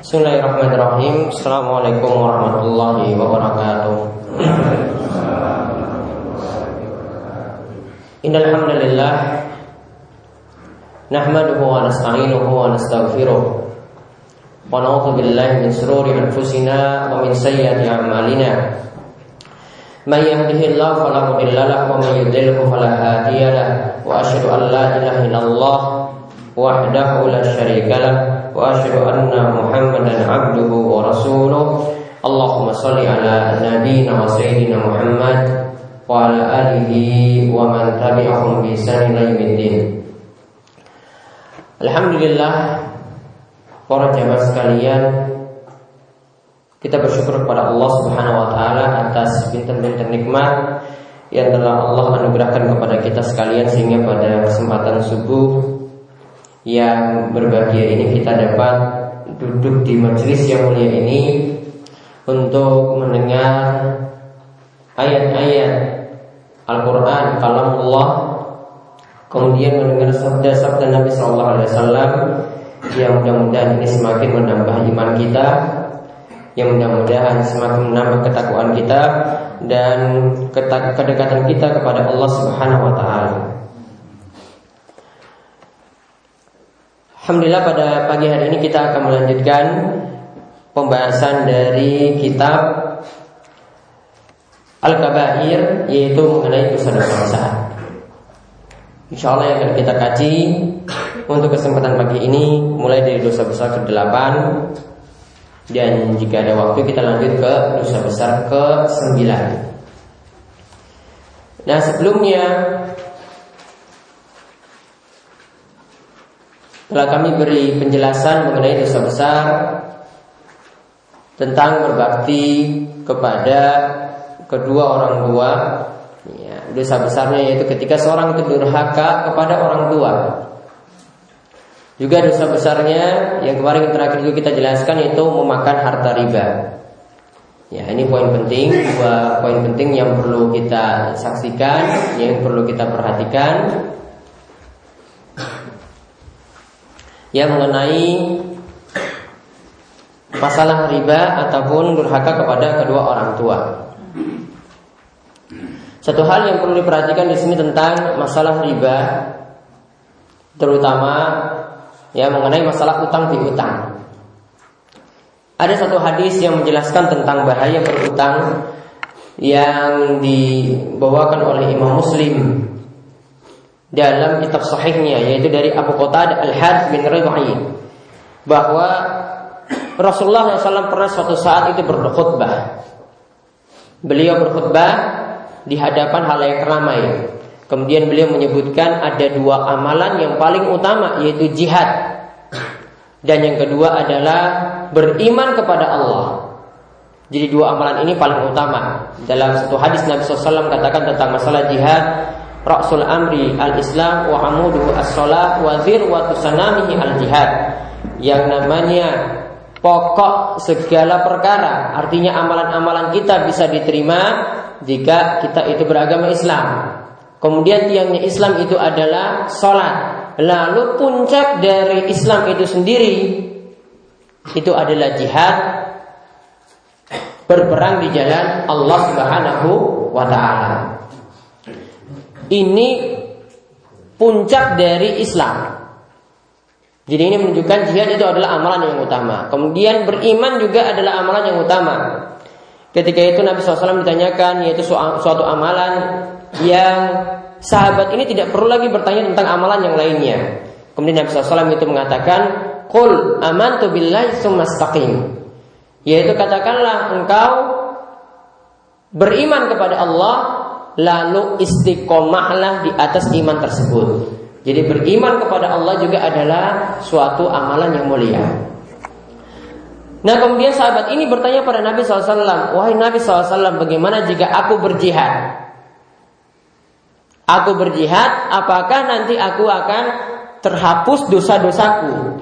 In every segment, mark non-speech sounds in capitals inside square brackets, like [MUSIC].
Bismillahirrahmanirrahim. Assalamualaikum warahmatullahi wabarakatuh. Innalhamdulillah Nahmaduhu wa nasta'inuhu wa nastaghfiruh. Wa na'udhu billahi min sururi anfusina Wa min sayyati a'malina. Man yahdihillahu fala mudhillalah Wa man yudhilhu fala hadiyalah Wa ashadu an la ilaha illallah Wahdahu la syarikalah وأشهد أن محمدا عبده ورسوله اللهم صل على نبينا وسيدنا محمد وعلى آله ومن تبعهم بإحسان إلى يوم الدين Alhamdulillah para jamaah sekalian kita bersyukur kepada Allah Subhanahu wa taala atas bintang-bintang nikmat yang telah Allah anugerahkan kepada kita sekalian sehingga pada kesempatan subuh yang berbahagia ini kita dapat duduk di majelis yang mulia ini untuk mendengar ayat-ayat Al-Quran kalam Allah kemudian mendengar sabda-sabda Nabi Shallallahu Alaihi Wasallam yang mudah-mudahan ini semakin menambah iman kita yang mudah-mudahan semakin menambah ketakwaan kita dan kedekatan kita kepada Allah Subhanahu Wa Taala. Alhamdulillah pada pagi hari ini kita akan melanjutkan pembahasan dari kitab Al-Kabair yaitu mengenai dosa-dosa. Insya Allah yang akan kita kaji untuk kesempatan pagi ini mulai dari dosa besar ke-8 dan jika ada waktu kita lanjut ke dosa besar ke-9. Nah sebelumnya telah kami beri penjelasan mengenai dosa besar tentang berbakti kepada kedua orang tua. Ya, dosa besarnya yaitu ketika seorang itu durhaka kepada orang tua. Juga dosa besarnya yang kemarin terakhir juga kita jelaskan itu memakan harta riba. Ya, ini poin penting, dua poin penting yang perlu kita saksikan, yang perlu kita perhatikan yang mengenai masalah riba ataupun durhaka kepada kedua orang tua. Satu hal yang perlu diperhatikan di sini tentang masalah riba, terutama ya mengenai masalah utang piutang. Ada satu hadis yang menjelaskan tentang bahaya berutang yang dibawakan oleh Imam Muslim dalam kitab sahihnya yaitu dari Abu Qatadah Al-Had bin Rabi'i bahwa Rasulullah SAW pernah suatu saat itu berkhutbah. Beliau berkhutbah di hadapan halayak ramai. Kemudian beliau menyebutkan ada dua amalan yang paling utama yaitu jihad. Dan yang kedua adalah beriman kepada Allah. Jadi dua amalan ini paling utama. Dalam satu hadis Nabi SAW katakan tentang masalah jihad, Rasul amri al-Islam wa amuduhu as-salah wa zirwatu sanamihi al-jihad. Yang namanya pokok segala perkara, artinya amalan-amalan kita bisa diterima jika kita itu beragama Islam. Kemudian tiangnya Islam itu adalah sholat. Lalu puncak dari Islam itu sendiri itu adalah jihad berperang di jalan Allah Subhanahu wa taala. Ini puncak dari Islam. Jadi ini menunjukkan jihad itu adalah amalan yang utama. Kemudian beriman juga adalah amalan yang utama. Ketika itu Nabi SAW ditanyakan yaitu suatu amalan yang sahabat ini tidak perlu lagi bertanya tentang amalan yang lainnya. Kemudian Nabi SAW itu mengatakan, Qul amantu billahi summastaqim. Yaitu katakanlah engkau beriman kepada Allah lalu istiqomahlah di atas iman tersebut. Jadi beriman kepada Allah juga adalah suatu amalan yang mulia. Nah kemudian sahabat ini bertanya pada Nabi SAW Wahai Nabi SAW bagaimana jika aku berjihad Aku berjihad Apakah nanti aku akan terhapus dosa-dosaku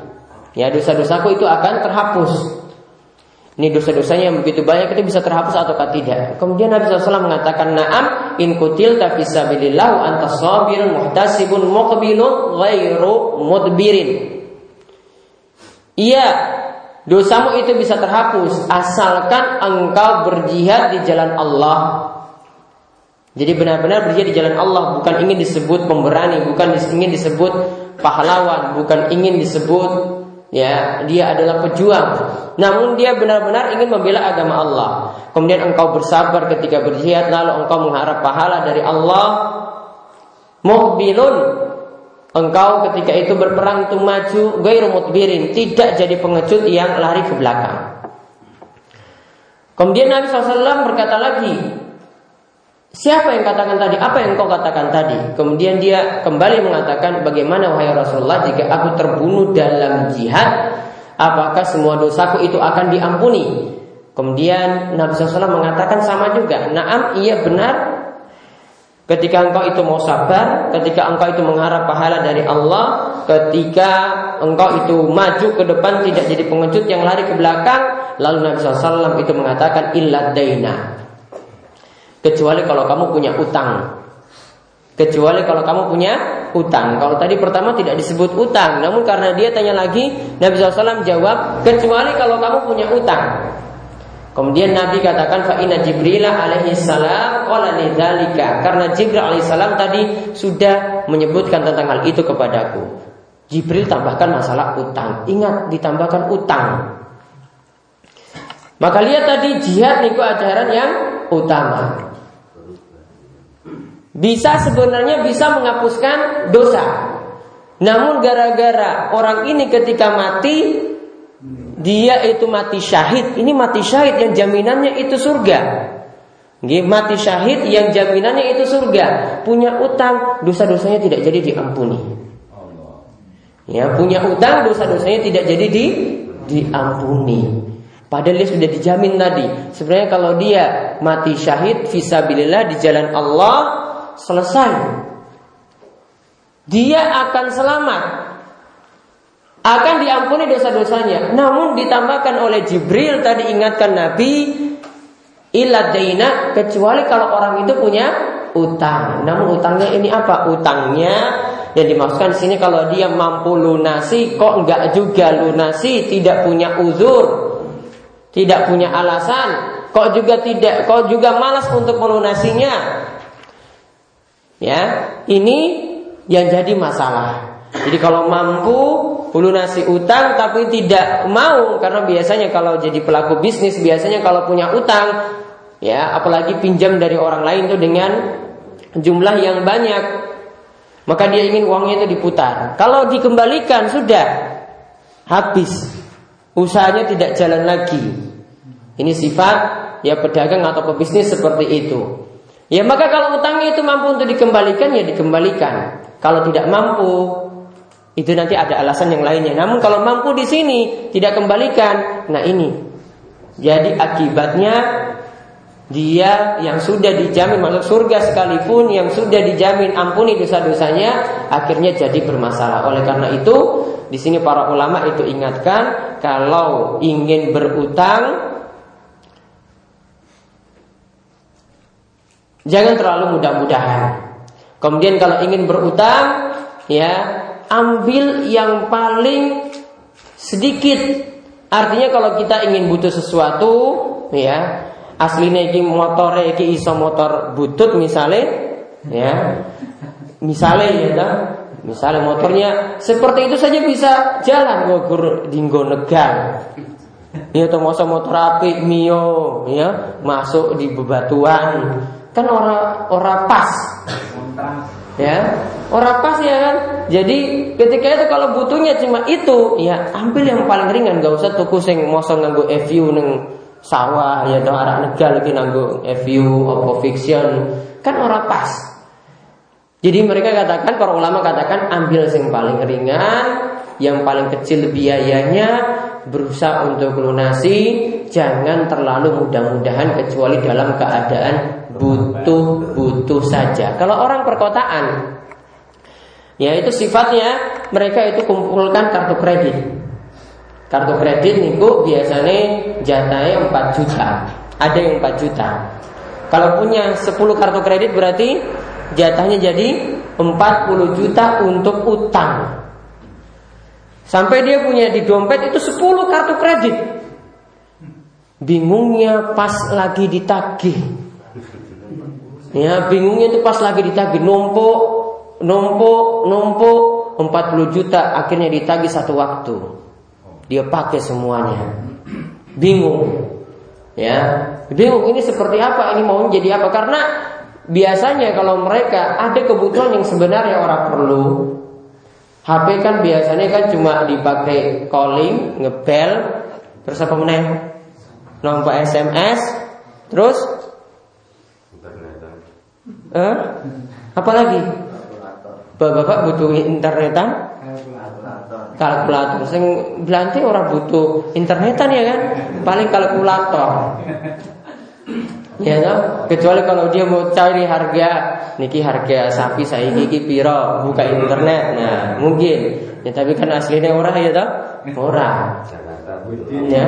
Ya dosa-dosaku itu akan terhapus ini dosa-dosanya yang begitu banyak itu bisa terhapus ataukah tidak. Kemudian Nabi SAW mengatakan, Naam in kutil tafisabilillah antas sabirun muhtasibun muqbilun ghairu mudbirin. Iya, Dosamu itu bisa terhapus asalkan engkau berjihad di jalan Allah. Jadi benar-benar berjihad di jalan Allah bukan ingin disebut pemberani, bukan ingin disebut pahlawan, bukan ingin disebut ya dia adalah pejuang. Namun dia benar-benar ingin membela agama Allah. Kemudian engkau bersabar ketika berjihad lalu engkau mengharap pahala dari Allah. Muhbilun Engkau ketika itu berperang itu maju gairu mutbirin, tidak jadi pengecut yang lari ke belakang. Kemudian Nabi SAW berkata lagi, Siapa yang katakan tadi? Apa yang kau katakan tadi? Kemudian dia kembali mengatakan, bagaimana wahai Rasulullah jika aku terbunuh dalam jihad, apakah semua dosaku itu akan diampuni? Kemudian Nabi SAW mengatakan sama juga, naam iya benar Ketika engkau itu mau sabar, ketika engkau itu mengharap pahala dari Allah, ketika engkau itu maju ke depan tidak jadi pengecut yang lari ke belakang, lalu Nabi SAW itu mengatakan ilad daina. Kecuali kalau kamu punya utang. Kecuali kalau kamu punya utang. Kalau tadi pertama tidak disebut utang, namun karena dia tanya lagi, Nabi SAW jawab, kecuali kalau kamu punya utang. Kemudian Nabi katakan fa inna Jibril alaihi salam qala karena Jibril alaihi salam tadi sudah menyebutkan tentang hal itu kepadaku. Jibril tambahkan masalah utang. Ingat ditambahkan utang. Maka lihat tadi jihad niku ajaran yang utama. Bisa sebenarnya bisa menghapuskan dosa. Namun gara-gara orang ini ketika mati dia itu mati syahid. Ini mati syahid yang jaminannya itu surga. Mati syahid yang jaminannya itu surga. Punya utang, dosa-dosanya tidak jadi diampuni. Ya, punya utang, dosa-dosanya tidak jadi di diampuni. Padahal dia sudah dijamin tadi. Sebenarnya kalau dia mati syahid visabilillah di jalan Allah selesai. Dia akan selamat akan diampuni dosa-dosanya. Namun ditambahkan oleh Jibril tadi ingatkan Nabi ilad daina kecuali kalau orang itu punya utang. Namun utangnya ini apa? Utangnya yang dimaksudkan sini kalau dia mampu lunasi kok enggak juga lunasi, tidak punya uzur, tidak punya alasan, kok juga tidak kok juga malas untuk melunasinya. Ya, ini yang jadi masalah. Jadi kalau mampu nasi utang tapi tidak mau karena biasanya kalau jadi pelaku bisnis biasanya kalau punya utang ya apalagi pinjam dari orang lain tuh dengan jumlah yang banyak maka dia ingin uangnya itu diputar. Kalau dikembalikan sudah habis usahanya tidak jalan lagi. Ini sifat ya pedagang atau pebisnis seperti itu. Ya maka kalau utangnya itu mampu untuk dikembalikan ya dikembalikan. Kalau tidak mampu itu nanti ada alasan yang lainnya. Namun kalau mampu di sini tidak kembalikan, nah ini. Jadi akibatnya dia yang sudah dijamin masuk surga sekalipun yang sudah dijamin ampuni dosa-dosanya akhirnya jadi bermasalah. Oleh karena itu, di sini para ulama itu ingatkan kalau ingin berutang jangan terlalu mudah-mudahan. Kemudian kalau ingin berutang ya ambil yang paling sedikit. Artinya kalau kita ingin butuh sesuatu, ya, aslinya iki motor iki iso motor butut misalnya, ya. Misalnya ya misalnya motornya seperti itu saja bisa jalan gur dinggo negar. Ya motor api mio ya masuk di bebatuan kan orang orang pas. Ya orang pas ya kan? Jadi ketika itu kalau butuhnya cuma itu ya ambil yang paling ringan. Gak usah tuku sing mosong nganggo FU neng sawah ya do arah negal lagi nganggo FU apa fiction. Kan orang pas. Jadi mereka katakan para ulama katakan ambil yang paling ringan yang paling kecil biayanya berusaha untuk lunasi jangan terlalu mudah-mudahan kecuali dalam keadaan butuh-butuh saja. Kalau orang perkotaan, ya itu sifatnya mereka itu kumpulkan kartu kredit. Kartu kredit niku biasanya jatahnya 4 juta. Ada yang 4 juta. Kalau punya 10 kartu kredit berarti jatahnya jadi 40 juta untuk utang. Sampai dia punya di dompet itu 10 kartu kredit. Bingungnya pas lagi ditagih. Ya, bingungnya itu pas lagi ditagih numpuk, numpuk, numpuk 40 juta akhirnya ditagih satu waktu. Dia pakai semuanya. Bingung. Ya, bingung ini seperti apa? Ini mau jadi apa? Karena biasanya kalau mereka ada kebutuhan yang sebenarnya orang perlu, HP kan biasanya kan cuma dipakai calling, ngebel, terus apa meneh? Nomor SMS, terus eh, apa lagi? Bapak-bapak butuh internetan? Kalkulator. Sing belanti orang butuh internetan ya kan? Paling kalkulator. Ya toh? Kecuali kalau dia mau cari harga niki harga sapi saya gigi piro buka internet. Nah, mungkin. Ya tapi kan aslinya orang ya toh? Orang. Ya.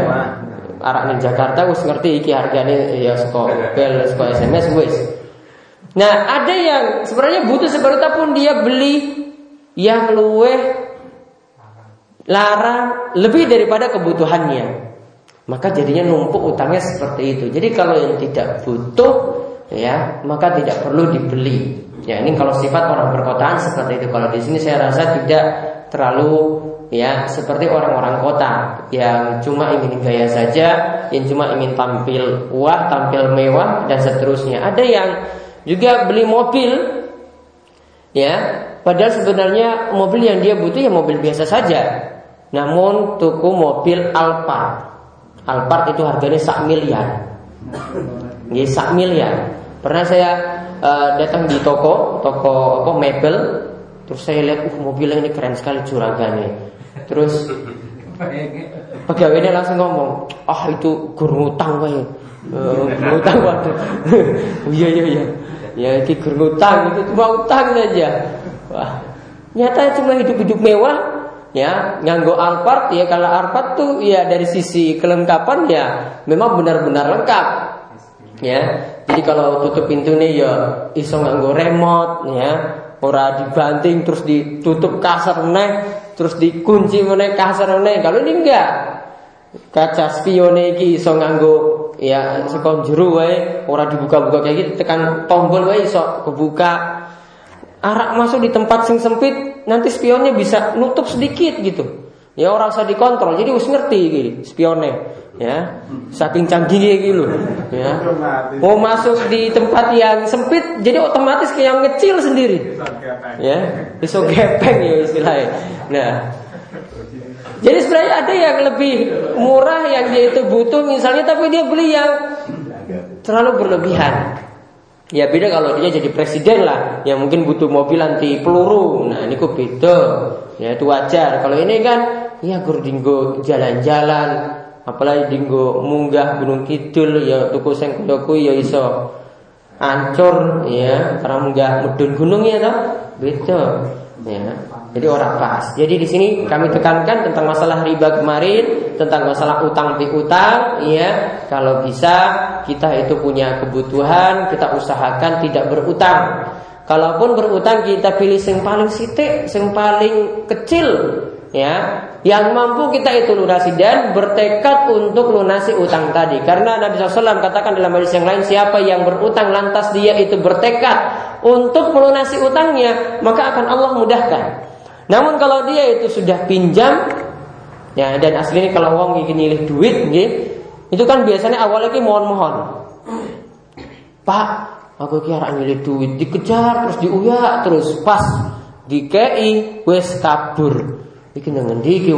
Arak di Jakarta wis ngerti iki harganya ya seko bel seko SMS wis. Nah, ada yang sebenarnya butuh seperti pun dia beli yang luweh larang lebih daripada kebutuhannya maka jadinya numpuk utangnya seperti itu. Jadi kalau yang tidak butuh ya, maka tidak perlu dibeli. Ya, ini kalau sifat orang perkotaan seperti itu. Kalau di sini saya rasa tidak terlalu ya seperti orang-orang kota yang cuma ingin gaya saja, yang cuma ingin tampil wah, tampil mewah dan seterusnya. Ada yang juga beli mobil ya, padahal sebenarnya mobil yang dia butuh ya mobil biasa saja. Namun tuku mobil Alphard Alphard itu harganya sak miliar. Nggih sak miliar. Pernah saya uh, datang di toko, toko apa mebel, terus saya lihat uh mobilnya ini keren sekali juragannya. Terus pegawainya langsung ngomong, "Ah itu gur ngutang wae." Uh, ngutang waduh. [LAUGHS] iya iya iya. Ya iki gur ngutang itu cuma utang saja. Wah, nyata cuma hidup-hidup mewah. Ya nganggo Alphard ya kalau Alphard tuh ya dari sisi kelengkapan ya memang benar-benar lengkap. Ya jadi kalau tutup pintunya ya iso nganggo remote ya ora dibanting terus ditutup kasar neh terus dikunci meneh kasar neh kalau ini enggak kaca spione iki iso nganggo ya sekon jero wae ora dibuka-buka kayak gitu tekan tombol wae iso kebuka. Arak masuk di tempat sing sempit nanti spionnya bisa nutup sedikit gitu. Ya orang usah dikontrol jadi harus ngerti gitu spionnya. Ya saking canggihnya gitu ya. Mau masuk di tempat yang sempit jadi otomatis kayak yang kecil sendiri. Ya bisa gepeng ya istilahnya. Nah jadi sebenarnya ada yang lebih murah yang dia itu butuh misalnya tapi dia beli yang terlalu berlebihan Ya beda kalau dia jadi presiden lah, yang mungkin butuh mobil anti peluru. Nah ini kok beda, ya itu wajar. Kalau ini kan, ya gur dinggo jalan-jalan, apalagi dinggo munggah gunung kidul, ya tuku sing ya iso ancur, ya karena munggah mudun gunung ya toh, beda. Ya. Jadi orang pas. Jadi di sini kami tekankan tentang masalah riba kemarin, tentang masalah utang piutang, ya. Kalau bisa kita itu punya kebutuhan, kita usahakan tidak berutang. Kalaupun berutang kita pilih yang paling sitik, yang paling kecil, ya. Yang mampu kita itu lunasi dan bertekad untuk lunasi utang tadi. Karena Nabi SAW katakan dalam hadis yang lain, siapa yang berutang lantas dia itu bertekad untuk melunasi utangnya, maka akan Allah mudahkan. Namun kalau dia itu sudah pinjam ya dan aslinya kalau uang ingin nyilih duit ya, itu kan biasanya awalnya ki mohon-mohon. Pak, aku kira nyilih duit dikejar terus diuyak terus pas dikei wes kabur. Iki nang ngendi iki?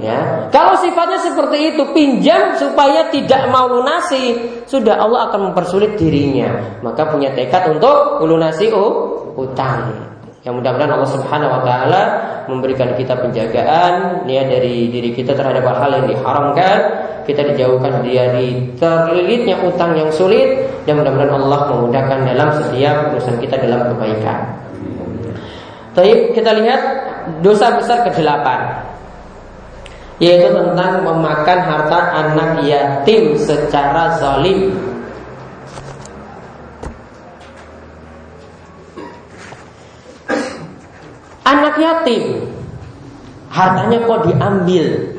Ya. Kalau sifatnya seperti itu, pinjam supaya tidak mau lunasi, sudah Allah akan mempersulit dirinya. Maka punya tekad untuk lunasi oh, utang. Yang mudah-mudahan Allah Subhanahu wa taala memberikan kita penjagaan ya dari diri kita terhadap hal yang diharamkan, kita dijauhkan dari terlilitnya utang yang sulit dan mudah-mudahan Allah memudahkan dalam setiap urusan kita dalam kebaikan. Tapi kita lihat dosa besar ke-8 yaitu tentang memakan harta anak yatim secara zalim. Anak yatim Hartanya kok diambil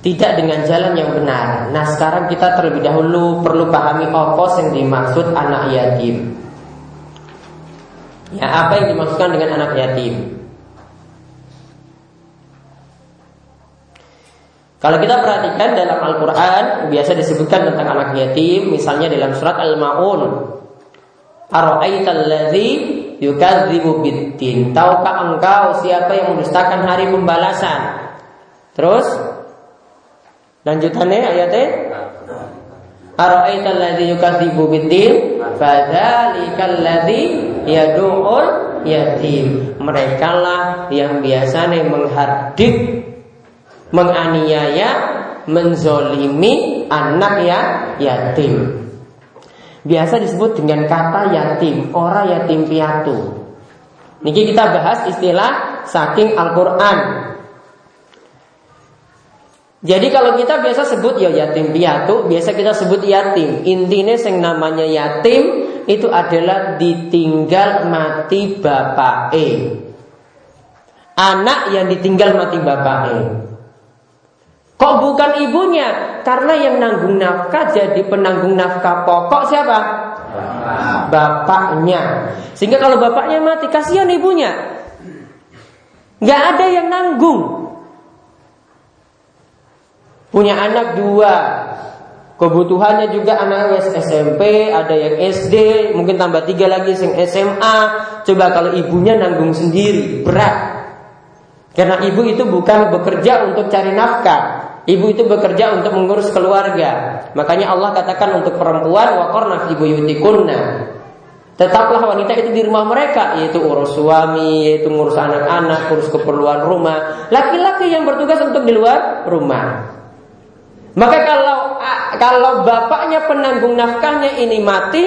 tidak dengan jalan yang benar. Nah sekarang kita terlebih dahulu perlu pahami apa yang dimaksud anak yatim. Ya apa yang dimaksudkan dengan anak yatim? Kalau kita perhatikan dalam Al-Quran biasa disebutkan tentang anak yatim, misalnya dalam surat Al-Maun, Ara'aitalladzi yukadzibu biddin. Tahukah engkau siapa yang mendustakan hari pembalasan? Terus lanjutannya ayatnya Ara'aitalladzi yukadzibu biddin fadzalikal yadu'ul yatim. Mereka lah yang biasanya menghardik menganiaya, menzolimi anak ya yatim. Biasa disebut dengan kata yatim, orang yatim piatu. Niki kita bahas istilah saking Al-Quran. Jadi kalau kita biasa sebut ya yatim piatu, biasa kita sebut yatim. Intinya yang namanya yatim itu adalah ditinggal mati bapak e. Anak yang ditinggal mati bapak e. Kok bukan ibunya? Karena yang nanggung nafkah jadi penanggung nafkah pokok siapa? Bapaknya. Sehingga kalau bapaknya mati, kasihan ibunya. Gak ada yang nanggung. Punya anak dua. Kebutuhannya juga anak SMP, ada yang SD, mungkin tambah tiga lagi yang SMA. Coba kalau ibunya nanggung sendiri, berat. Karena ibu itu bukan bekerja untuk cari nafkah, Ibu itu bekerja untuk mengurus keluarga. Makanya Allah katakan untuk perempuan waqarna fi buyutikunna. Tetaplah wanita itu di rumah mereka, yaitu urus suami, yaitu ngurus anak-anak, urus keperluan rumah. Laki-laki yang bertugas untuk di luar rumah. Maka kalau kalau bapaknya penanggung nafkahnya ini mati,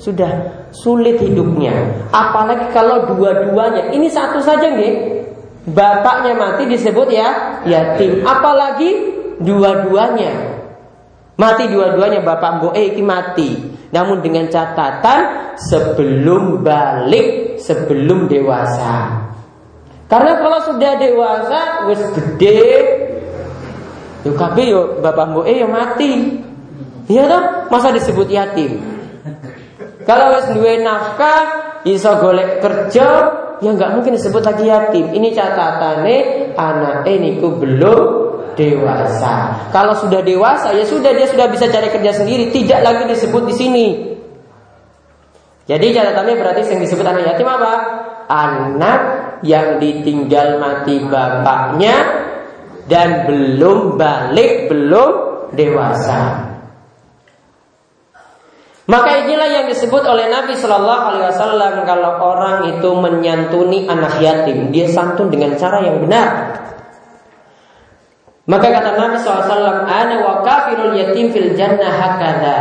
sudah sulit hidupnya. Apalagi kalau dua-duanya, ini satu saja nih Bapaknya mati disebut ya yatim. Apalagi dua-duanya. Mati dua-duanya bapak Mboe iki mati. Namun dengan catatan sebelum balik, sebelum dewasa. Karena kalau sudah dewasa, wis gede, yo kabeh yo bapak Mboe yo mati. Iya toh? Masa disebut yatim? Kalau wis duwe nafkah, iso golek kerja, ya nggak mungkin disebut lagi yatim. Ini catatannya anak ini ku belum dewasa. Kalau sudah dewasa ya sudah dia sudah bisa cari kerja sendiri, tidak lagi disebut di sini. Jadi catatannya berarti yang disebut anak yatim apa? Anak yang ditinggal mati bapaknya dan belum balik, belum dewasa. Maka inilah yang disebut oleh Nabi Shallallahu Alaihi Wasallam kalau orang itu menyantuni anak yatim, dia santun dengan cara yang benar. Maka kata Nabi SAW, Ana wa kafirul yatim fil jannah hakada.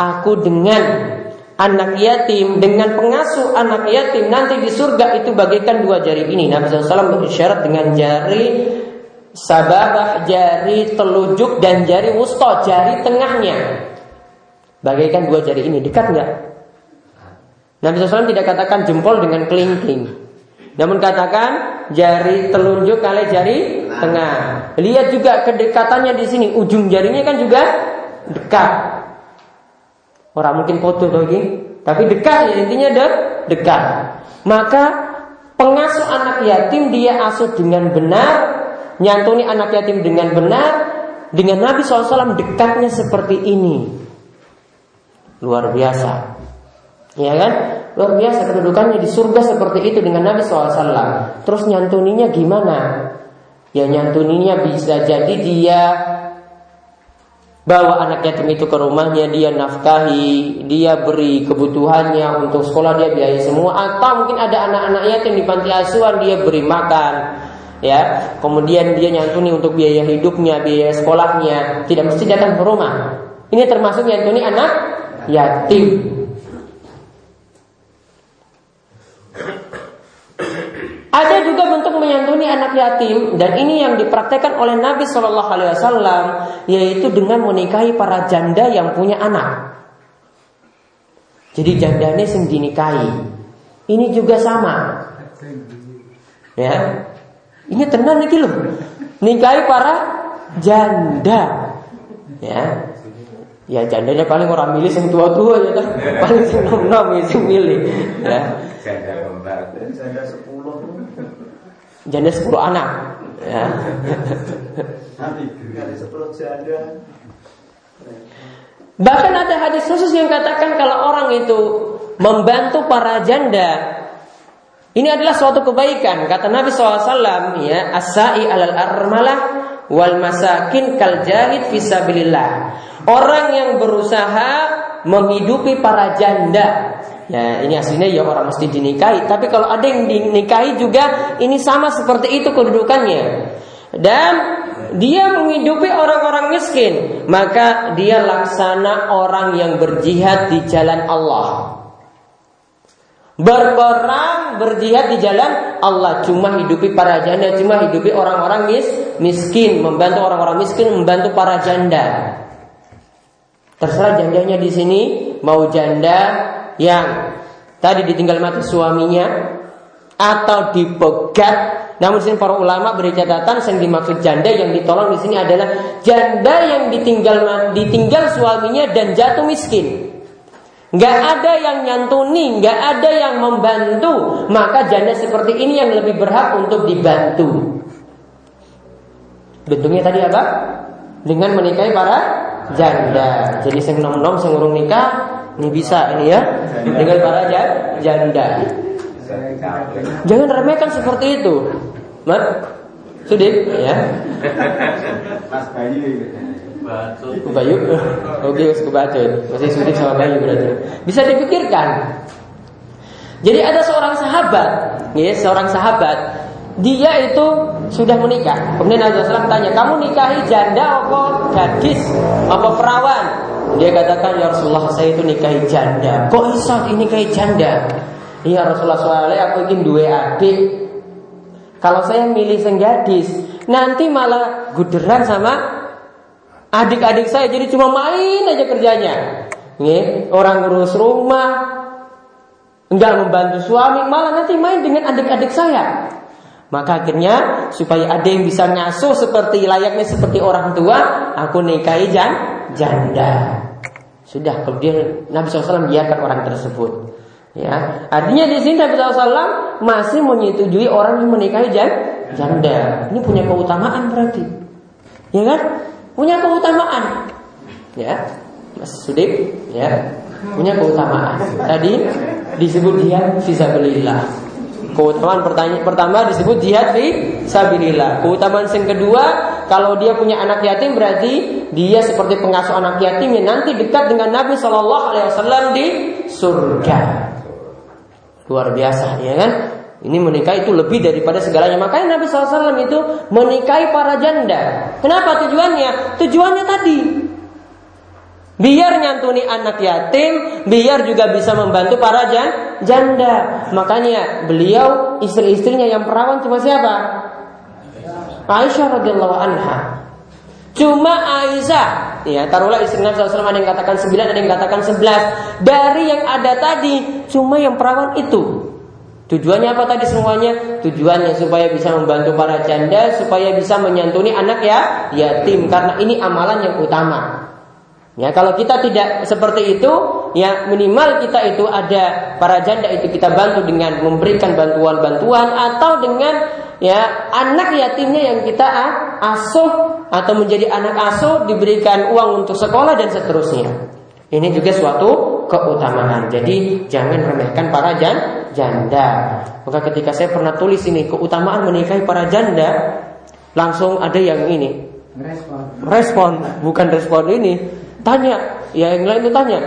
Aku dengan anak yatim, dengan pengasuh anak yatim nanti di surga itu bagaikan dua jari ini. Nabi SAW berisyarat dengan jari sababah, jari telunjuk dan jari wusto, jari tengahnya. Bagaikan dua jari ini dekat nggak? Nabi SAW tidak katakan jempol dengan kelingking. Namun katakan jari telunjuk kali jari tengah. Lihat juga kedekatannya di sini. Ujung jarinya kan juga dekat. Orang mungkin foto lagi, tapi dekat ya intinya de dekat. Maka pengasuh anak yatim dia asuh dengan benar, nyantuni anak yatim dengan benar, dengan Nabi SAW dekatnya seperti ini. Luar biasa. Ya kan? Luar biasa kedudukannya di surga seperti itu dengan Nabi SAW. Terus nyantuninya gimana? Ya nyantuninya bisa jadi dia bawa anak yatim itu ke rumahnya, dia nafkahi, dia beri kebutuhannya untuk sekolah dia biaya semua. Atau mungkin ada anak-anak yatim di panti asuhan dia beri makan, ya. Kemudian dia nyantuni untuk biaya hidupnya, biaya sekolahnya. Tidak mesti datang ke rumah. Ini termasuk nyantuni anak yatim. Ada juga bentuk menyantuni anak yatim dan ini yang dipraktekkan oleh Nabi Shallallahu Alaihi Wasallam yaitu dengan menikahi para janda yang punya anak. Jadi jandanya sing dinikahi. Ini juga sama. Ya. Ini tenan nih loh. Nikahi para janda. Ya. Ya jandanya paling orang milih yang tua-tua ya kan. [LAUGHS] Paling sing nom-nom sing milih. Ya. Janda kembar. Janda sepuluh. Janda 10 anak. Ya. [LAUGHS] Nanti sepuluh janda. Bahkan ada hadis khusus yang katakan kalau orang itu membantu para janda ini adalah suatu kebaikan kata Nabi SAW ya asai alal armalah wal masakin kal jahid fisabilillah orang yang berusaha menghidupi para janda ya ini aslinya ya orang mesti dinikahi tapi kalau ada yang dinikahi juga ini sama seperti itu kedudukannya dan dia menghidupi orang-orang miskin, maka dia laksana orang yang berjihad di jalan Allah. Berperang berjihad di jalan Allah cuma hidupi para janda, cuma hidupi orang-orang mis miskin, membantu orang-orang miskin, membantu para janda. Terserah jandanya di sini mau janda yang tadi ditinggal mati suaminya atau dipegat namun sini para ulama beri catatan yang dimaksud janda yang ditolong di sini adalah janda yang ditinggal ditinggal suaminya dan jatuh miskin. Gak ada yang nyantuni, gak ada yang membantu, maka janda seperti ini yang lebih berhak untuk dibantu. Bentuknya tadi apa? Dengan menikahi para janda. Jadi sing nom-nom sing urung nikah ini bisa ini ya dengan para janda. Jangan remehkan seperti itu. Mat, Sudik, ya. Mas Bayu. Ku Bayu, oke, ke Bayu. Masih Sudik sama Bayu berarti. Bisa dipikirkan. Jadi ada seorang sahabat, ya, seorang sahabat, dia itu sudah menikah. Kemudian Nabi SAW tanya, kamu nikahi janda apa gadis, apa perawan? Dia katakan, ya Rasulullah saya itu nikahi janda. Kok bisa ini nikahi janda? Iya Rasulullah SAW aku ingin dua adik Kalau saya milih sang gadis Nanti malah guderan sama Adik-adik saya Jadi cuma main aja kerjanya Nih, Orang ngurus rumah Enggak membantu suami Malah nanti main dengan adik-adik saya maka akhirnya supaya ada yang bisa ngasuh seperti layaknya seperti orang tua, aku nikahi jan, janda. Sudah, kemudian Nabi SAW biarkan orang tersebut. Ya, artinya di sini Nabi SAW masih menyetujui orang yang menikahi janda. Ini punya keutamaan berarti, ya kan? Punya keutamaan, ya, Mas Sudik, ya, punya keutamaan. Tadi disebut jihad fisabilillah. Keutamaan pertanyaan pertama disebut jihad fi sabilillah. Keutamaan yang kedua, kalau dia punya anak yatim berarti dia seperti pengasuh anak yatim yang nanti dekat dengan Nabi Shallallahu Alaihi Wasallam di surga. Luar biasa ya kan? Ini menikah itu lebih daripada segalanya. Makanya Nabi SAW itu menikahi para janda. Kenapa tujuannya? Tujuannya tadi. Biar nyantuni anak yatim, biar juga bisa membantu para janda. Makanya beliau istri-istrinya yang perawan cuma siapa? Aisyah radhiyallahu anha. Cuma Aisyah, ya taruhlah istri Nabi SAW ada yang katakan 9, ada yang katakan 11 Dari yang ada tadi, cuma yang perawan itu Tujuannya apa tadi semuanya? Tujuannya supaya bisa membantu para janda Supaya bisa menyantuni anak ya yatim Karena ini amalan yang utama Ya kalau kita tidak seperti itu, ya minimal kita itu ada para janda itu kita bantu dengan memberikan bantuan-bantuan atau dengan ya anak yatimnya yang kita asuh atau menjadi anak asuh diberikan uang untuk sekolah dan seterusnya. Ini juga suatu keutamaan. Jadi jangan remehkan para jan, janda. Maka ketika saya pernah tulis ini keutamaan menikahi para janda, langsung ada yang ini respon, respon bukan respon ini Tanya, ya yang lain itu tanya,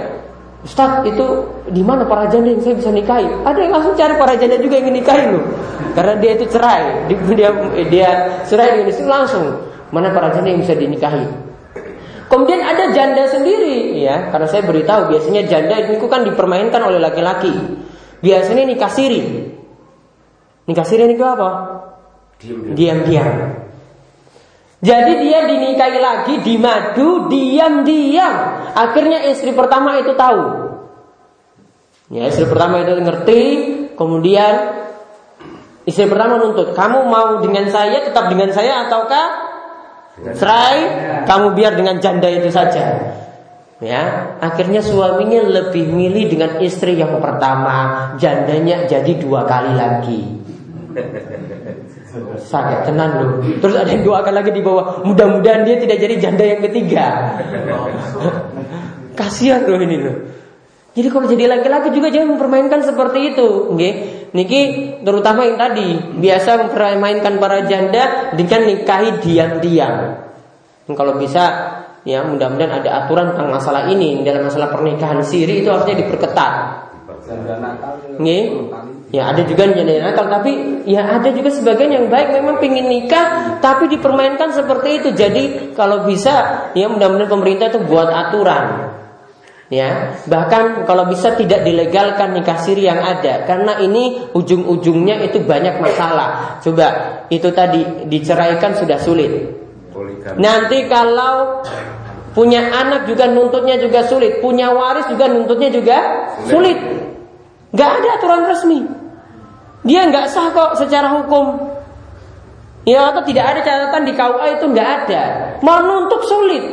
Ustaz itu di mana para janda yang saya bisa nikahi? Ada yang langsung cari para janda juga yang ingin nikahi loh. Karena dia itu cerai, dia dia cerai di Indonesia langsung mana para janda yang bisa dinikahi. Kemudian ada janda sendiri, ya, karena saya beritahu biasanya janda itu kan dipermainkan oleh laki-laki. Biasanya nikah siri. Nikah siri ini apa? Diam-diam. Jadi dia dinikahi lagi di madu diam-diam. Akhirnya istri pertama itu tahu. Ya, istri pertama itu ngerti, kemudian Istri pertama nuntut, kamu mau dengan saya tetap dengan saya ataukah cerai? Kamu biar dengan janda itu saja. Ya, akhirnya suaminya lebih milih dengan istri yang pertama, jandanya jadi dua kali lagi. [LAUGHS] Sakit tenan loh. Terus ada yang doakan lagi di bawah. Mudah-mudahan dia tidak jadi janda yang ketiga. [LAUGHS] Kasihan loh ini loh. Jadi kalau jadi laki-laki juga jangan mempermainkan seperti itu, nggih. Niki terutama yang tadi biasa mempermainkan para janda dengan nikahi diam-diam. Kalau bisa ya mudah-mudahan ada aturan tentang masalah ini dalam masalah pernikahan siri itu harusnya diperketat. Nggih. Ya ada juga yang jadi nakal tapi ya ada juga sebagian yang baik memang pingin nikah tapi dipermainkan seperti itu. Jadi kalau bisa ya mudah-mudahan pemerintah itu buat aturan. Ya, bahkan kalau bisa tidak dilegalkan nikah siri yang ada karena ini ujung-ujungnya itu banyak masalah. Coba itu tadi diceraikan sudah sulit. Nanti kalau punya anak juga nuntutnya juga sulit, punya waris juga nuntutnya juga sulit. Gak ada aturan resmi. Dia nggak sah kok secara hukum. Ya atau tidak ada catatan di KUA itu nggak ada. Mau nuntut sulit.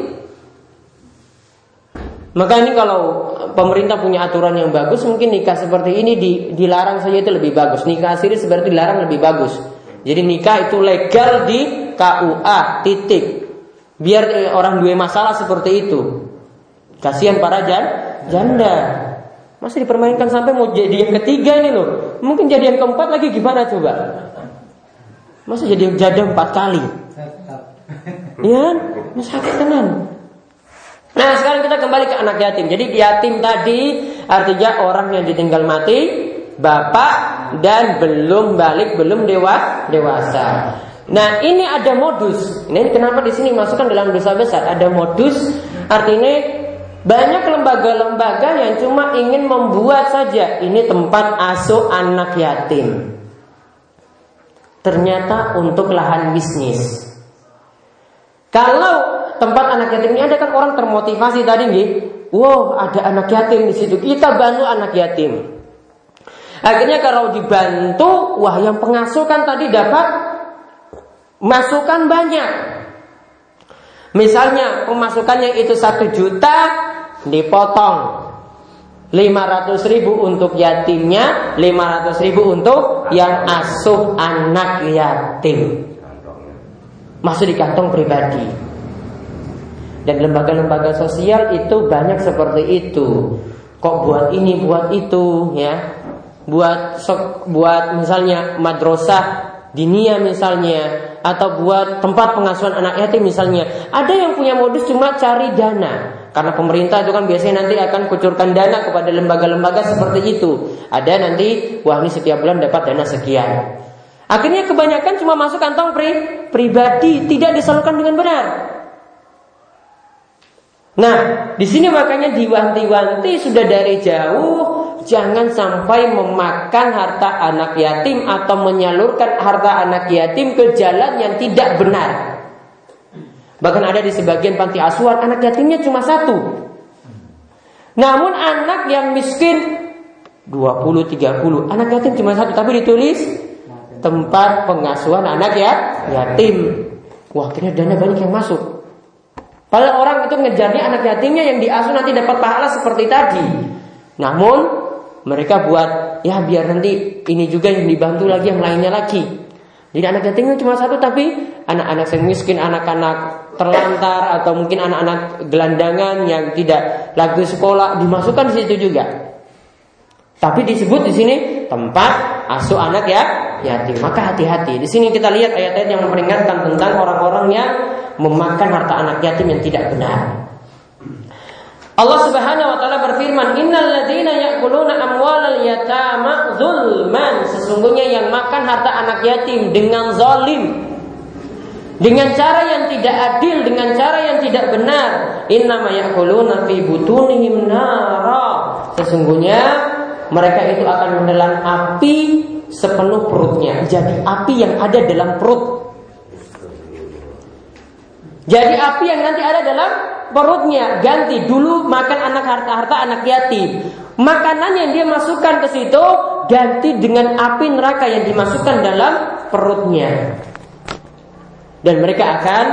Maka ini kalau pemerintah punya aturan yang bagus, mungkin nikah seperti ini dilarang saja itu lebih bagus. Nikah siri seperti dilarang lebih bagus. Jadi nikah itu legal di KUA titik. Biar eh, orang dua masalah seperti itu. Kasihan para jan, janda. Masih dipermainkan sampai mau jadi yang ketiga ini loh. Mungkin jadi yang keempat lagi gimana coba? Masa jadi yang janda empat kali? Iya, sakit tenan. Nah sekarang kita kembali ke anak yatim. Jadi yatim tadi artinya orang yang ditinggal mati, bapak dan belum balik, belum dewa, dewasa. Nah ini ada modus. Ini kenapa di sini masukkan dalam dosa besar? Ada modus. Artinya banyak lembaga-lembaga yang cuma ingin membuat saja ini tempat asuh anak yatim. Ternyata untuk lahan bisnis. Kalau tempat anak yatim ini ada kan orang termotivasi tadi nih, wow ada anak yatim di situ, kita bantu anak yatim. Akhirnya kalau dibantu, wah yang pengasuh kan tadi dapat masukan banyak. Misalnya pemasukannya itu satu juta, dipotong. 500 ribu untuk yatimnya 500 ribu untuk yang asuh anak yatim. Masuk di kantong pribadi. Dan lembaga-lembaga sosial itu banyak seperti itu. Kok buat ini, buat itu ya. Buat buat misalnya madrasah dinia misalnya atau buat tempat pengasuhan anak yatim misalnya. Ada yang punya modus cuma cari dana karena pemerintah itu kan biasanya nanti akan kucurkan dana kepada lembaga-lembaga seperti itu. Ada nanti, wah ini setiap bulan dapat dana sekian. Akhirnya kebanyakan cuma masuk kantong pri, pribadi, tidak disalurkan dengan benar. Nah, di sini makanya diwanti-wanti sudah dari jauh jangan sampai memakan harta anak yatim atau menyalurkan harta anak yatim ke jalan yang tidak benar. Bahkan ada di sebagian panti asuhan anak yatimnya cuma satu. Namun anak yang miskin 20 30 anak yatim cuma satu tapi ditulis tempat pengasuhan anak ya yatim. Wah, akhirnya dana banyak yang masuk. Padahal orang itu ngejarnya anak yatimnya yang diasuh nanti dapat pahala seperti tadi. Namun mereka buat ya biar nanti ini juga yang dibantu lagi yang lainnya lagi. Jadi anak yatimnya cuma satu tapi anak-anak yang miskin, anak-anak terlantar atau mungkin anak-anak gelandangan yang tidak lagi sekolah dimasukkan di situ juga. Tapi disebut di sini tempat asuh anak ya yatim. Maka hati-hati. Di sini kita lihat ayat-ayat yang memperingatkan tentang orang-orang yang memakan harta anak yatim yang tidak benar. Allah Subhanahu wa taala berfirman, "Innal ladzina ya'kuluna amwalal yatama zulman." Sesungguhnya yang makan harta anak yatim dengan zalim, dengan cara yang tidak adil, dengan cara yang tidak benar. Innama ya'kuluna fi butunihim nara. Sesungguhnya mereka itu akan menelan api sepenuh perutnya. Jadi api yang ada dalam perut. Jadi api yang nanti ada dalam perutnya ganti dulu makan anak harta harta anak yatim. Makanan yang dia masukkan ke situ ganti dengan api neraka yang dimasukkan dalam perutnya. Dan mereka akan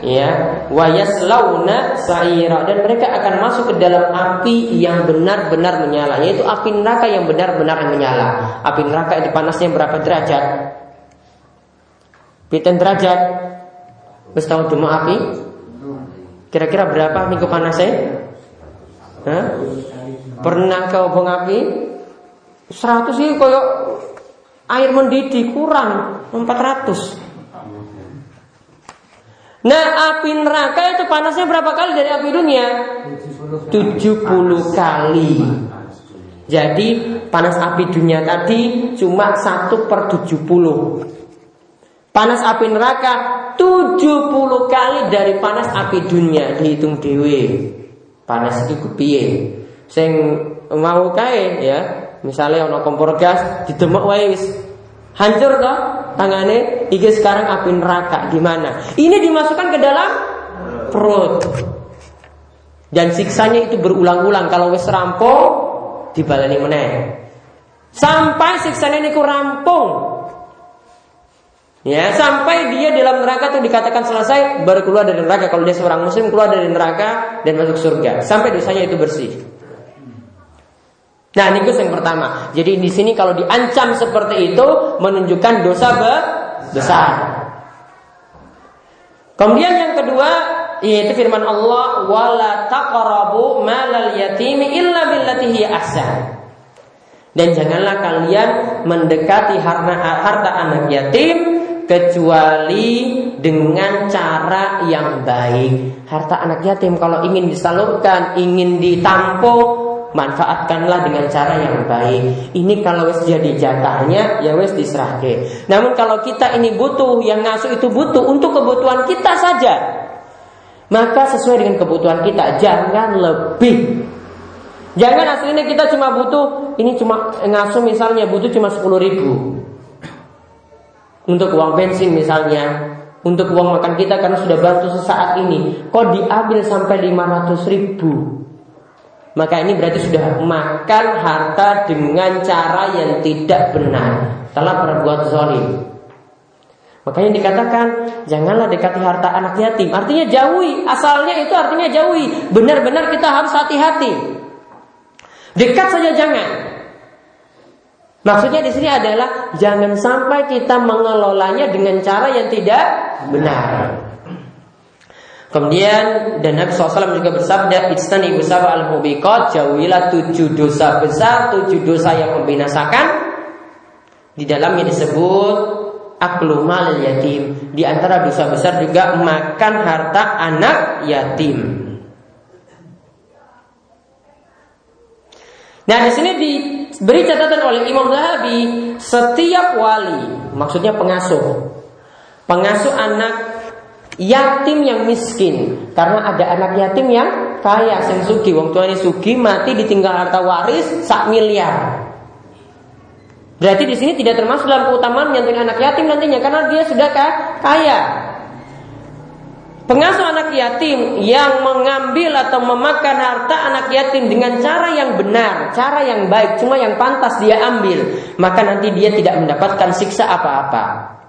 ya wayaslauna sa'ira dan mereka akan masuk ke dalam api yang benar-benar menyala yaitu api neraka yang benar-benar menyala. Api neraka itu panasnya berapa derajat? Piten derajat? Wis tahu demo api? Kira-kira berapa minggu panasnya? Hah? Pernah ke obong api? 100 sih koyok air mendidih kurang 400. Nah api neraka itu panasnya berapa kali dari api dunia? 70 kali. Jadi panas api dunia tadi cuma 1 per 70 Panas api neraka 70 kali dari panas api dunia. Dihitung dewe. Panas itu kepiye? Sing mau kae ya. Misalnya ono kompor gas Didemek wae wis Hancur toh tangannya, iki sekarang api neraka di mana? Ini dimasukkan ke dalam perut. Dan siksanya itu berulang-ulang kalau wis rampung dibalani meneh. Sampai siksanya ini rampung. Ya, sampai dia dalam neraka itu dikatakan selesai baru keluar dari neraka. Kalau dia seorang muslim keluar dari neraka dan masuk surga. Sampai dosanya itu bersih. Nah, ini yang pertama. Jadi di sini kalau diancam seperti itu menunjukkan dosa besar. Kemudian yang kedua yaitu firman Allah wala taqrabu malal yatimi illa billati hiya ahsan. Dan janganlah kalian mendekati harta, harta anak yatim kecuali dengan cara yang baik. Harta anak yatim kalau ingin disalurkan, ingin ditampung, manfaatkanlah dengan cara yang baik. Ini kalau wes jadi jatahnya ya wes diserahke. Namun kalau kita ini butuh yang ngasuh itu butuh untuk kebutuhan kita saja. Maka sesuai dengan kebutuhan kita, jangan lebih. Jangan aslinya kita cuma butuh ini cuma ngasuh misalnya butuh cuma 10 ribu untuk uang bensin misalnya untuk uang makan kita karena sudah bantu sesaat ini kok diambil sampai 500 ribu maka ini berarti sudah makan harta dengan cara yang tidak benar. Telah berbuat zalim. Makanya dikatakan janganlah dekati harta anak yatim. Artinya jauhi. Asalnya itu artinya jauhi. Benar-benar kita harus hati-hati. Dekat saja jangan. Maksudnya di sini adalah jangan sampai kita mengelolanya dengan cara yang tidak benar. Kemudian dan Nabi SAW juga bersabda Ijtani besar al mubiqat Jauhilah tujuh dosa besar Tujuh dosa yang membinasakan. Di dalamnya disebut Aklu mal yatim. Di antara dosa besar juga Makan harta anak yatim. Nah di sini diberi catatan oleh Imam Zahabi Setiap wali Maksudnya pengasuh Pengasuh anak yatim yang miskin. Karena ada anak yatim yang kaya sing sugi. Wong tuane sugi mati ditinggal harta waris sak miliar. Berarti di sini tidak termasuk dalam keutamaan yang anak yatim nantinya karena dia sudah kaya. Pengasuh anak yatim yang mengambil atau memakan harta anak yatim dengan cara yang benar, cara yang baik, cuma yang pantas dia ambil, maka nanti dia tidak mendapatkan siksa apa-apa.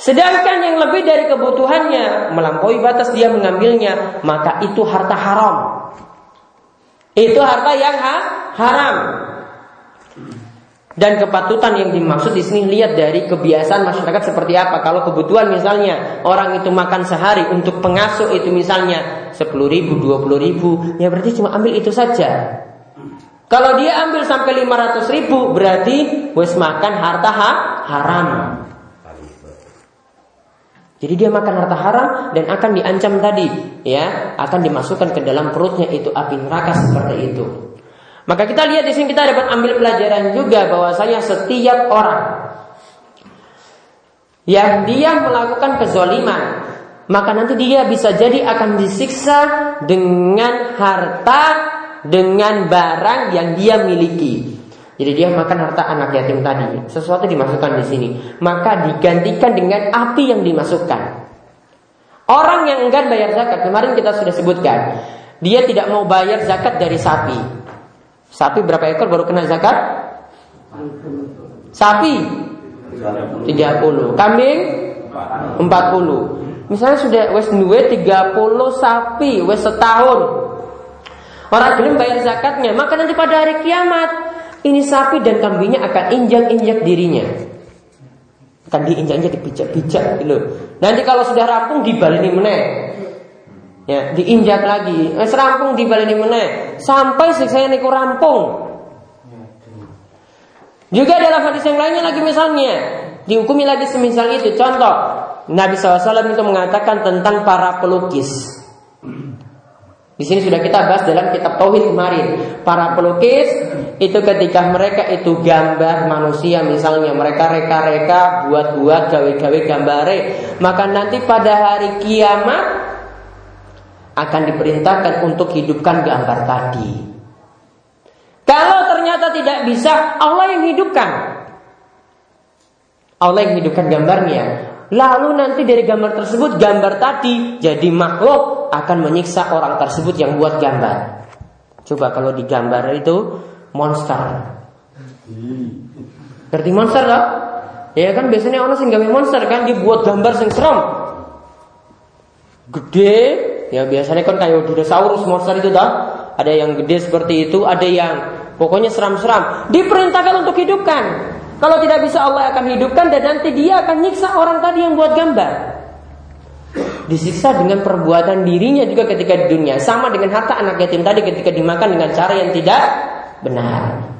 Sedangkan yang lebih dari kebutuhannya melampaui batas dia mengambilnya, maka itu harta haram. Itu harta yang ha haram. Dan kepatutan yang dimaksud di sini lihat dari kebiasaan masyarakat seperti apa. Kalau kebutuhan misalnya orang itu makan sehari untuk pengasuh itu misalnya 10 ribu, 20 ribu, ya berarti cuma ambil itu saja. Kalau dia ambil sampai 500 ribu berarti wes makan harta ha haram. Jadi dia makan harta haram dan akan diancam tadi, ya, akan dimasukkan ke dalam perutnya itu api neraka seperti itu. Maka kita lihat di sini kita dapat ambil pelajaran juga bahwasanya setiap orang yang dia melakukan kezoliman, maka nanti dia bisa jadi akan disiksa dengan harta dengan barang yang dia miliki. Jadi dia makan harta anak yatim tadi. Sesuatu dimasukkan di sini. Maka digantikan dengan api yang dimasukkan. Orang yang enggan bayar zakat, kemarin kita sudah sebutkan. Dia tidak mau bayar zakat dari sapi. Sapi berapa ekor baru kena zakat? Sapi 30, kambing 40. Misalnya sudah wes duwe 30 sapi wes setahun. Orang belum bayar zakatnya, maka nanti pada hari kiamat ini sapi dan kambingnya akan injak-injak dirinya. Akan diinjak-injak dipijak-pijak gitu. Nanti kalau sudah rampung dibaleni meneh. Ya, diinjak lagi. Wes rampung dibaleni meneh sampai siksa niku rampung. Juga dalam hadis yang lainnya lagi misalnya dihukumi lagi semisal itu. Contoh, Nabi SAW itu mengatakan tentang para pelukis. Di sini sudah kita bahas dalam kitab Tauhid kemarin. Para pelukis itu ketika mereka itu gambar manusia misalnya mereka reka-reka buat-buat gawe-gawe gambare, maka nanti pada hari kiamat akan diperintahkan untuk hidupkan gambar tadi. Kalau ternyata tidak bisa, Allah yang hidupkan. Allah yang hidupkan gambarnya. Lalu nanti dari gambar tersebut gambar tadi jadi makhluk akan menyiksa orang tersebut yang buat gambar. Coba kalau digambar itu monster. Berarti monster lah. Ya kan biasanya orang sing gawe monster kan dibuat gambar sing serem. Gede, ya biasanya kan kayak dinosaurus monster itu dah. Ada yang gede seperti itu, ada yang pokoknya seram-seram. Diperintahkan untuk hidupkan. Kalau tidak bisa Allah akan hidupkan dan nanti dia akan nyiksa orang tadi yang buat gambar. Disiksa dengan perbuatan dirinya juga ketika di dunia. Sama dengan harta anak yatim tadi ketika dimakan dengan cara yang tidak benar.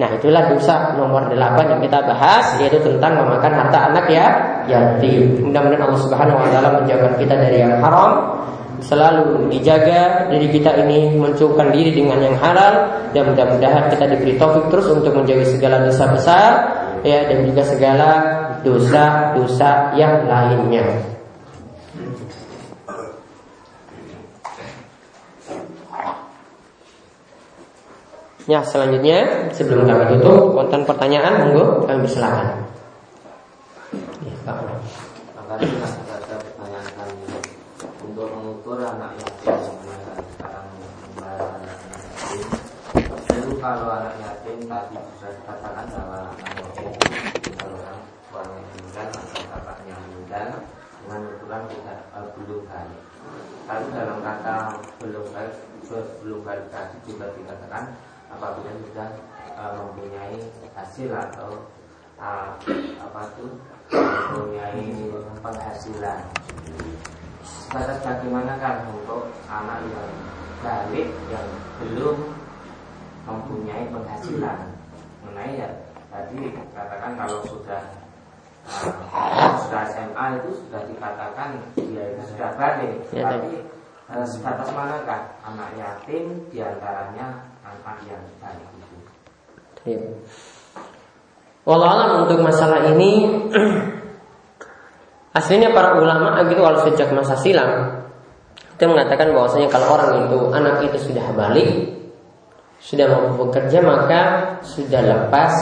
Nah itulah dosa nomor 8 yang kita bahas yaitu tentang memakan harta anak ya yatim. Mudah-mudahan Allah Subhanahu wa taala menjaga kita dari yang haram selalu dijaga diri kita ini mencukupkan diri dengan yang halal dan mudah-mudahan kita diberi taufik terus untuk menjauhi segala dosa besar ya dan juga segala dosa-dosa yang lainnya. Ya selanjutnya sebelum kami tutup konten pertanyaan monggo kami bersilakan. Ya, mengukur anak yatim sekarang itu kalau anak yatim tadi bisa dikatakan bahwa kalau orang tuanya meninggal atau bapaknya meninggal. Dengan ukuran tidak uh, belum balik. Tapi dalam kata belum balik belum balik tadi juga dikatakan apabila sudah uh, mempunyai hasil atau uh, apa itu mempunyai penghasilan batas bagaimana kan untuk anak yang balik yang belum mempunyai penghasilan? Mengenai ya tadi katakan kalau sudah uh, sudah SMA itu sudah dikatakan dia itu sudah balik. Ya, tapi uh, sebatas manakah anak yatim di antaranya anak yang balik itu? Ya. Walau untuk masalah ini [CLEARS THROAT] Aslinya para ulama gitu kalau sejak masa silam itu mengatakan bahwasanya kalau orang itu anak itu sudah balik sudah mau bekerja maka sudah lepas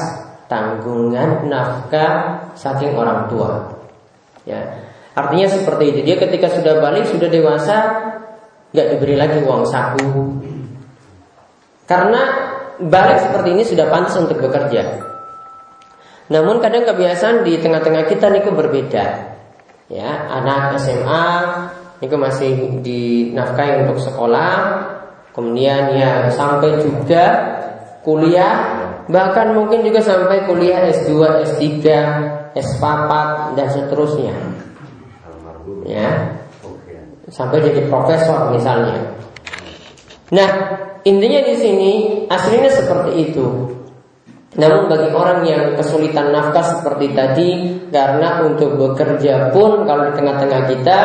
tanggungan nafkah saking orang tua. Ya, artinya seperti itu. Dia ketika sudah balik sudah dewasa nggak diberi lagi uang saku karena balik seperti ini sudah pantas untuk bekerja. Namun kadang kebiasaan di tengah-tengah kita nih berbeda ya anak SMA itu masih dinafkahi untuk sekolah. Kemudian ya sampai juga kuliah bahkan mungkin juga sampai kuliah S2 S3 S4 dan seterusnya. Ya. Sampai jadi profesor misalnya. Nah intinya di sini aslinya seperti itu namun bagi orang yang kesulitan nafkah seperti tadi Karena untuk bekerja pun kalau di tengah-tengah kita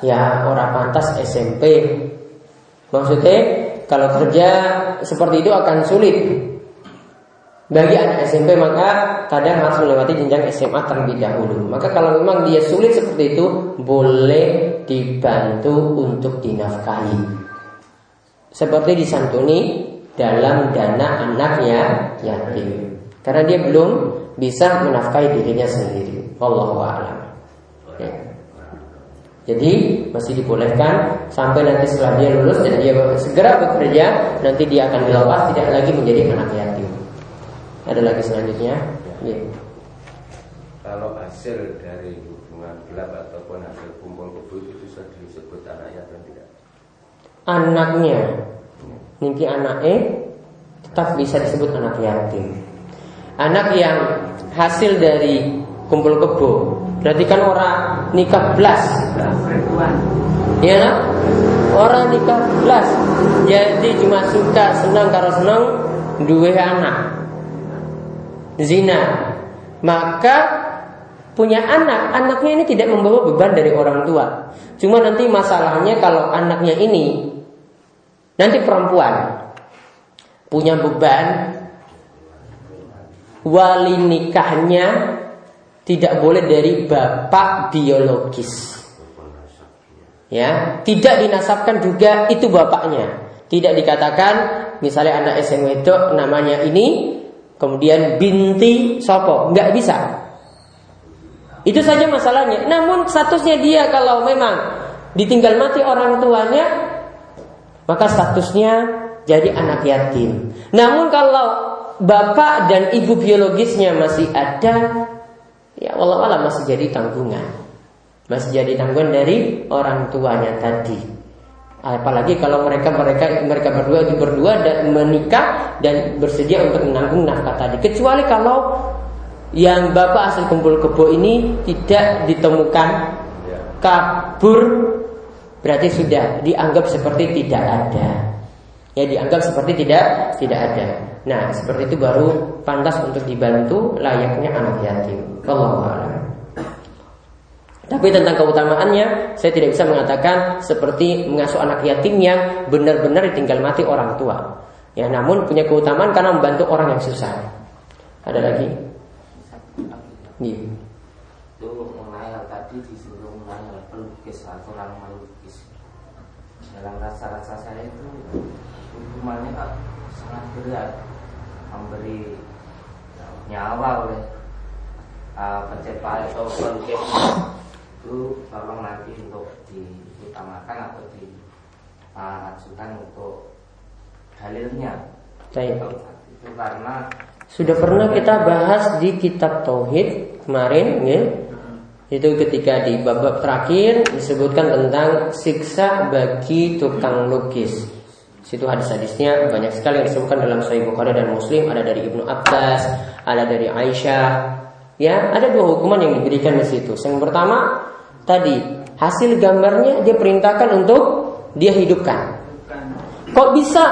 Ya orang pantas SMP Maksudnya kalau kerja seperti itu akan sulit. Bagi anak SMP maka kadang harus melewati jenjang SMA terlebih dahulu. Maka kalau memang dia sulit seperti itu Boleh dibantu untuk dinafkahi. Seperti disantuni dalam dana anaknya yatim. Karena dia belum bisa menafkahi dirinya sendiri. Wallahu a'lam. Ya. Jadi masih dibolehkan sampai nanti setelah dia lulus dan dia segera bekerja, nanti dia akan dilepas tidak lagi menjadi anak yatim. Ada lagi selanjutnya. Ya. Kalau hasil dari hubungan gelap ataupun hasil kumpul kebo itu bisa disebut anak yatim tidak? Anaknya, anak E tetap bisa disebut anak yatim. Anak yang hasil dari kumpul kebo, berarti kan orang nikah belas, Iya kan? Orang nikah belas, jadi cuma suka senang karena senang dua anak. Zina. Maka punya anak. Anaknya ini tidak membawa beban dari orang tua. Cuma nanti masalahnya kalau anaknya ini nanti perempuan punya beban wali nikahnya tidak boleh dari bapak biologis ya tidak dinasabkan juga itu bapaknya tidak dikatakan misalnya anak SMA itu namanya ini kemudian binti sopo, nggak bisa. Itu saja masalahnya. Namun statusnya dia kalau memang ditinggal mati orang tuanya, maka statusnya jadi anak yatim. Namun kalau bapak dan ibu biologisnya masih ada, ya Allah Allah masih jadi tanggungan. Masih jadi tanggungan dari orang tuanya tadi. Apalagi kalau mereka mereka mereka berdua itu berdua dan menikah dan bersedia untuk menanggung nafkah tadi. Kecuali kalau yang bapak asal kumpul kebo ini tidak ditemukan kabur berarti sudah dianggap seperti tidak ada. Ya dianggap seperti tidak tidak ada. Nah seperti itu baru pantas untuk dibantu layaknya anak yatim. Allah tapi tentang keutamaannya saya tidak bisa mengatakan seperti mengasuh anak yatim yang benar-benar ditinggal mati orang tua. Ya, namun punya keutamaan karena membantu orang yang susah. Ada lagi? Iya. Mengenai tadi disuruh mengenai pelukis atau orang. Dalam rasa-rasa saya itu hukumannya sangat berat memberi nyawa oleh uh, atau pelukis itu tolong nanti untuk diutamakan atau diajukan uh, untuk dalilnya. Baik. Itu karena sudah pernah kita bahas di kitab tauhid kemarin, ya. Itu ketika di bab terakhir disebutkan tentang siksa bagi tukang lukis. Situ hadis-hadisnya banyak sekali yang disebutkan dalam Sahih Bukhari dan Muslim. Ada dari Ibnu Abbas, ada dari Aisyah, Ya, ada dua hukuman yang diberikan di situ. Yang pertama tadi hasil gambarnya dia perintahkan untuk dia hidupkan. Kok bisa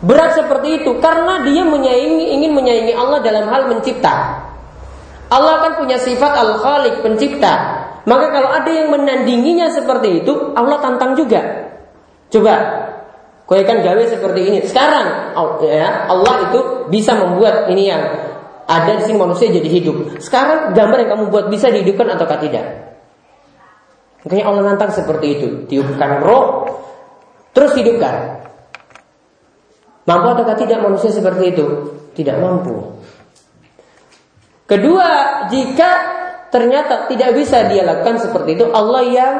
berat seperti itu? Karena dia menyaingi ingin menyaingi Allah dalam hal mencipta. Allah kan punya sifat al-khaliq pencipta. Maka kalau ada yang menandinginya seperti itu, Allah tantang juga. Coba, kau kan gawe seperti ini. Sekarang, ya Allah itu bisa membuat ini yang ada di sini manusia jadi hidup. Sekarang gambar yang kamu buat bisa dihidupkan atau tidak? Makanya Allah nantang seperti itu. Tiupkan roh, terus hidupkan. Mampu atau tidak manusia seperti itu? Tidak mampu. Kedua, jika ternyata tidak bisa dia lakukan seperti itu, Allah yang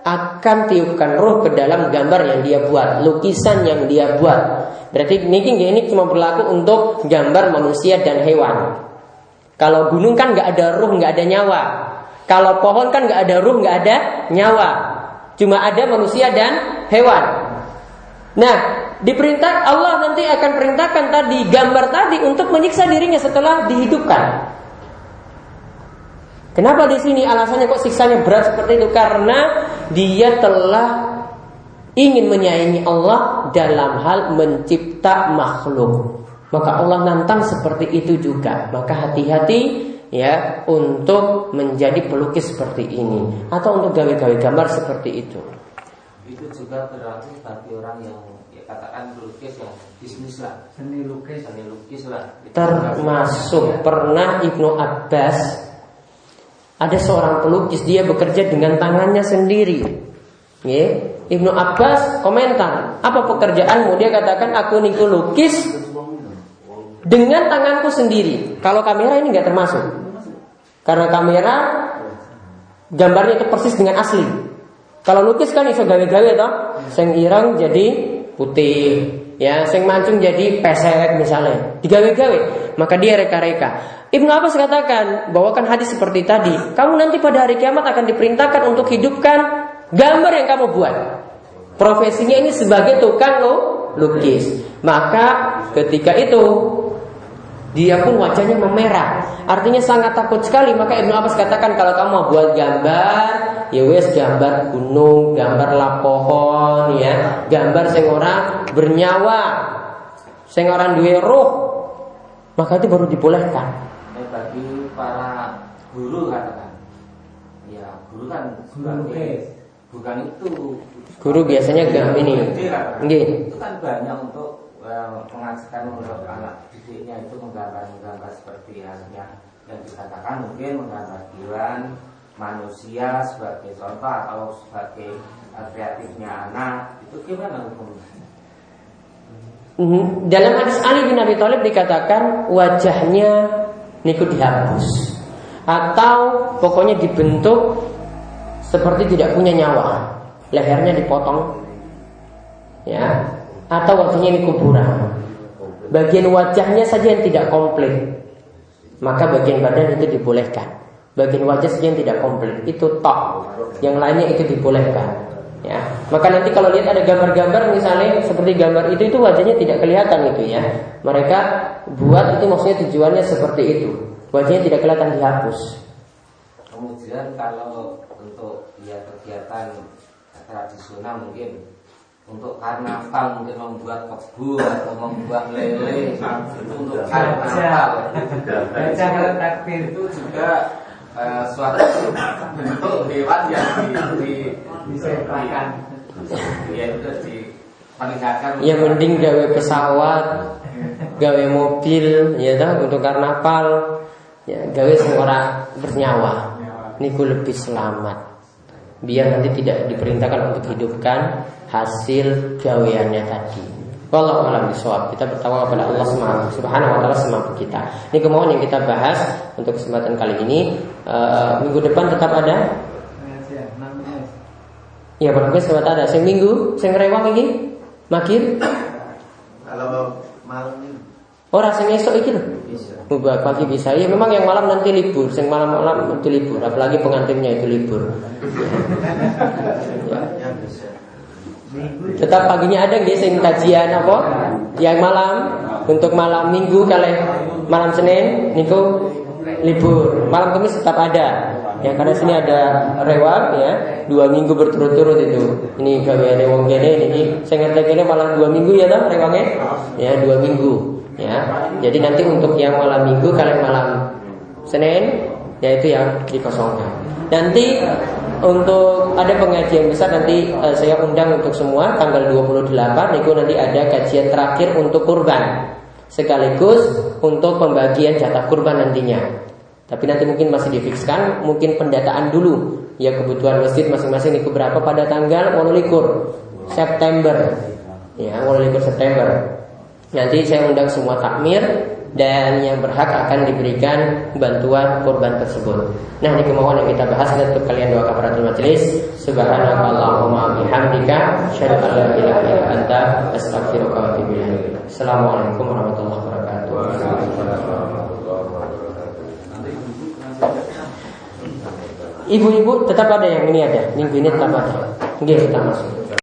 akan tiupkan roh ke dalam gambar yang dia buat, lukisan yang dia buat. Berarti ini ini cuma berlaku untuk gambar manusia dan hewan. Kalau gunung kan nggak ada ruh, nggak ada nyawa. Kalau pohon kan nggak ada ruh, nggak ada nyawa. Cuma ada manusia dan hewan. Nah, diperintah Allah nanti akan perintahkan tadi gambar tadi untuk menyiksa dirinya setelah dihidupkan. Kenapa di sini alasannya kok siksanya berat seperti itu? Karena dia telah ingin menyayangi Allah dalam hal mencipta makhluk. Maka Allah nantang seperti itu juga. Maka hati-hati ya untuk menjadi pelukis seperti ini atau untuk gawe-gawe gambar seperti itu. Itu juga berarti bagi orang yang ya katakan pelukis yang bisnis lah, seni lukis, seni lukis lah. Termasuk pernah Ibnu Abbas ada seorang pelukis dia bekerja dengan tangannya sendiri. Ya. Ibnu Abbas komentar, apa pekerjaanmu? Dia katakan aku niku lukis dengan tanganku sendiri. Kalau kamera ini nggak termasuk. Karena kamera gambarnya itu persis dengan asli. Kalau lukis kan iso gawe-gawe toh, sing jadi putih, ya sing mancung jadi pesek misalnya digawe-gawe maka dia reka-reka Ibnu Abbas katakan bawakan hadis seperti tadi kamu nanti pada hari kiamat akan diperintahkan untuk hidupkan gambar yang kamu buat profesinya ini sebagai tukang lo lukis maka ketika itu dia pun wajahnya memerah. Artinya sangat takut sekali. Maka Ibnu Abbas katakan kalau kamu mau buat gambar, ya wes gambar gunung, gambar lap pohon, ya, gambar sing orang bernyawa, sing orang duwe roh, maka itu baru dibolehkan. Eh, bagi para guru katakan, ya guru kan sebagai bukan itu. Guru biasanya gam ini, Nggih. Itu kan banyak untuk eh, mengajarkan untuk anak didiknya itu menggambar-menggambar seperti halnya yang dikatakan mungkin menggambar hewan, manusia sebagai contoh atau sebagai eh, kreatifnya anak itu gimana hukumnya? Mhm. Dalam hadis Ali bin Abi Thalib dikatakan wajahnya niku dihapus atau pokoknya dibentuk seperti tidak punya nyawa, lehernya dipotong, ya, atau wajahnya ini kuburan. Bagian wajahnya saja yang tidak komplit, maka bagian badan itu dibolehkan. Bagian wajah saja yang tidak komplit itu tok, yang lainnya itu dibolehkan. Ya, maka nanti kalau lihat ada gambar-gambar misalnya seperti gambar itu itu wajahnya tidak kelihatan itu ya. Mereka buat itu maksudnya tujuannya seperti itu. Wajahnya tidak kelihatan dihapus. Kemudian kalau untuk ya kegiatan tradisional mungkin untuk karnaval mungkin membuat kebun atau membuat lele untuk karnaval Baca takbir itu juga eh, suatu bentuk hewan yang di, di ya itu diperlihatkan Ya mending gawe pesawat, gawe mobil, ya toh untuk karnaval, ya gawe ora bernyawa. Niku lebih selamat. Biar nanti tidak diperintahkan untuk hidupkan hasil gaweannya tadi. Wallahu a'lam bishawab. Kita bertawakal kepada Allah Subhanahu wa taala semampu kita. Ini kemauan yang kita bahas untuk kesempatan kali ini. Eh, minggu depan tetap ada. Ya bagus sobat ada. Sing minggu, sing rewang iki, makir. Kalau malam ini Ora sing esok iki lho. Mubah pagi bisa. Ya memang yang malam nanti libur, sing malam-malam nanti libur, apalagi pengantinnya itu libur. Ya. ya bisa. Tetap paginya ada nggih sing kajian apa? Yang malam untuk malam Minggu kali malam Senin niku libur. Malam Kamis tetap ada. Ya karena sini ada rewang ya, dua minggu berturut-turut itu. Ini gaweane wong kene niki sing ngerti kene malah dua minggu ya toh rewangnya? Ya, dua minggu. Ya. Jadi nanti untuk yang malam Minggu kalian malam Senin yaitu yang dikosongkan. Nanti untuk ada pengajian besar nanti eh, saya undang untuk semua tanggal 28 itu nanti ada kajian terakhir untuk kurban sekaligus untuk pembagian jatah kurban nantinya. Tapi nanti mungkin masih difikskan, mungkin pendataan dulu ya kebutuhan masjid masing-masing itu berapa pada tanggal 21 September. Ya, 21 September. Nanti saya undang semua takmir dan yang berhak akan diberikan bantuan korban tersebut. Nah, ini kemauan yang kita bahas untuk kalian doa kafaratul majelis. Subhanakallahumma bihamdika asyhadu an la ilaha illa anta wa. Assalamualaikum warahmatullahi wabarakatuh. Ibu-ibu tetap ada yang ini ada, minggu ini tetap ada. Nggih kita masuk.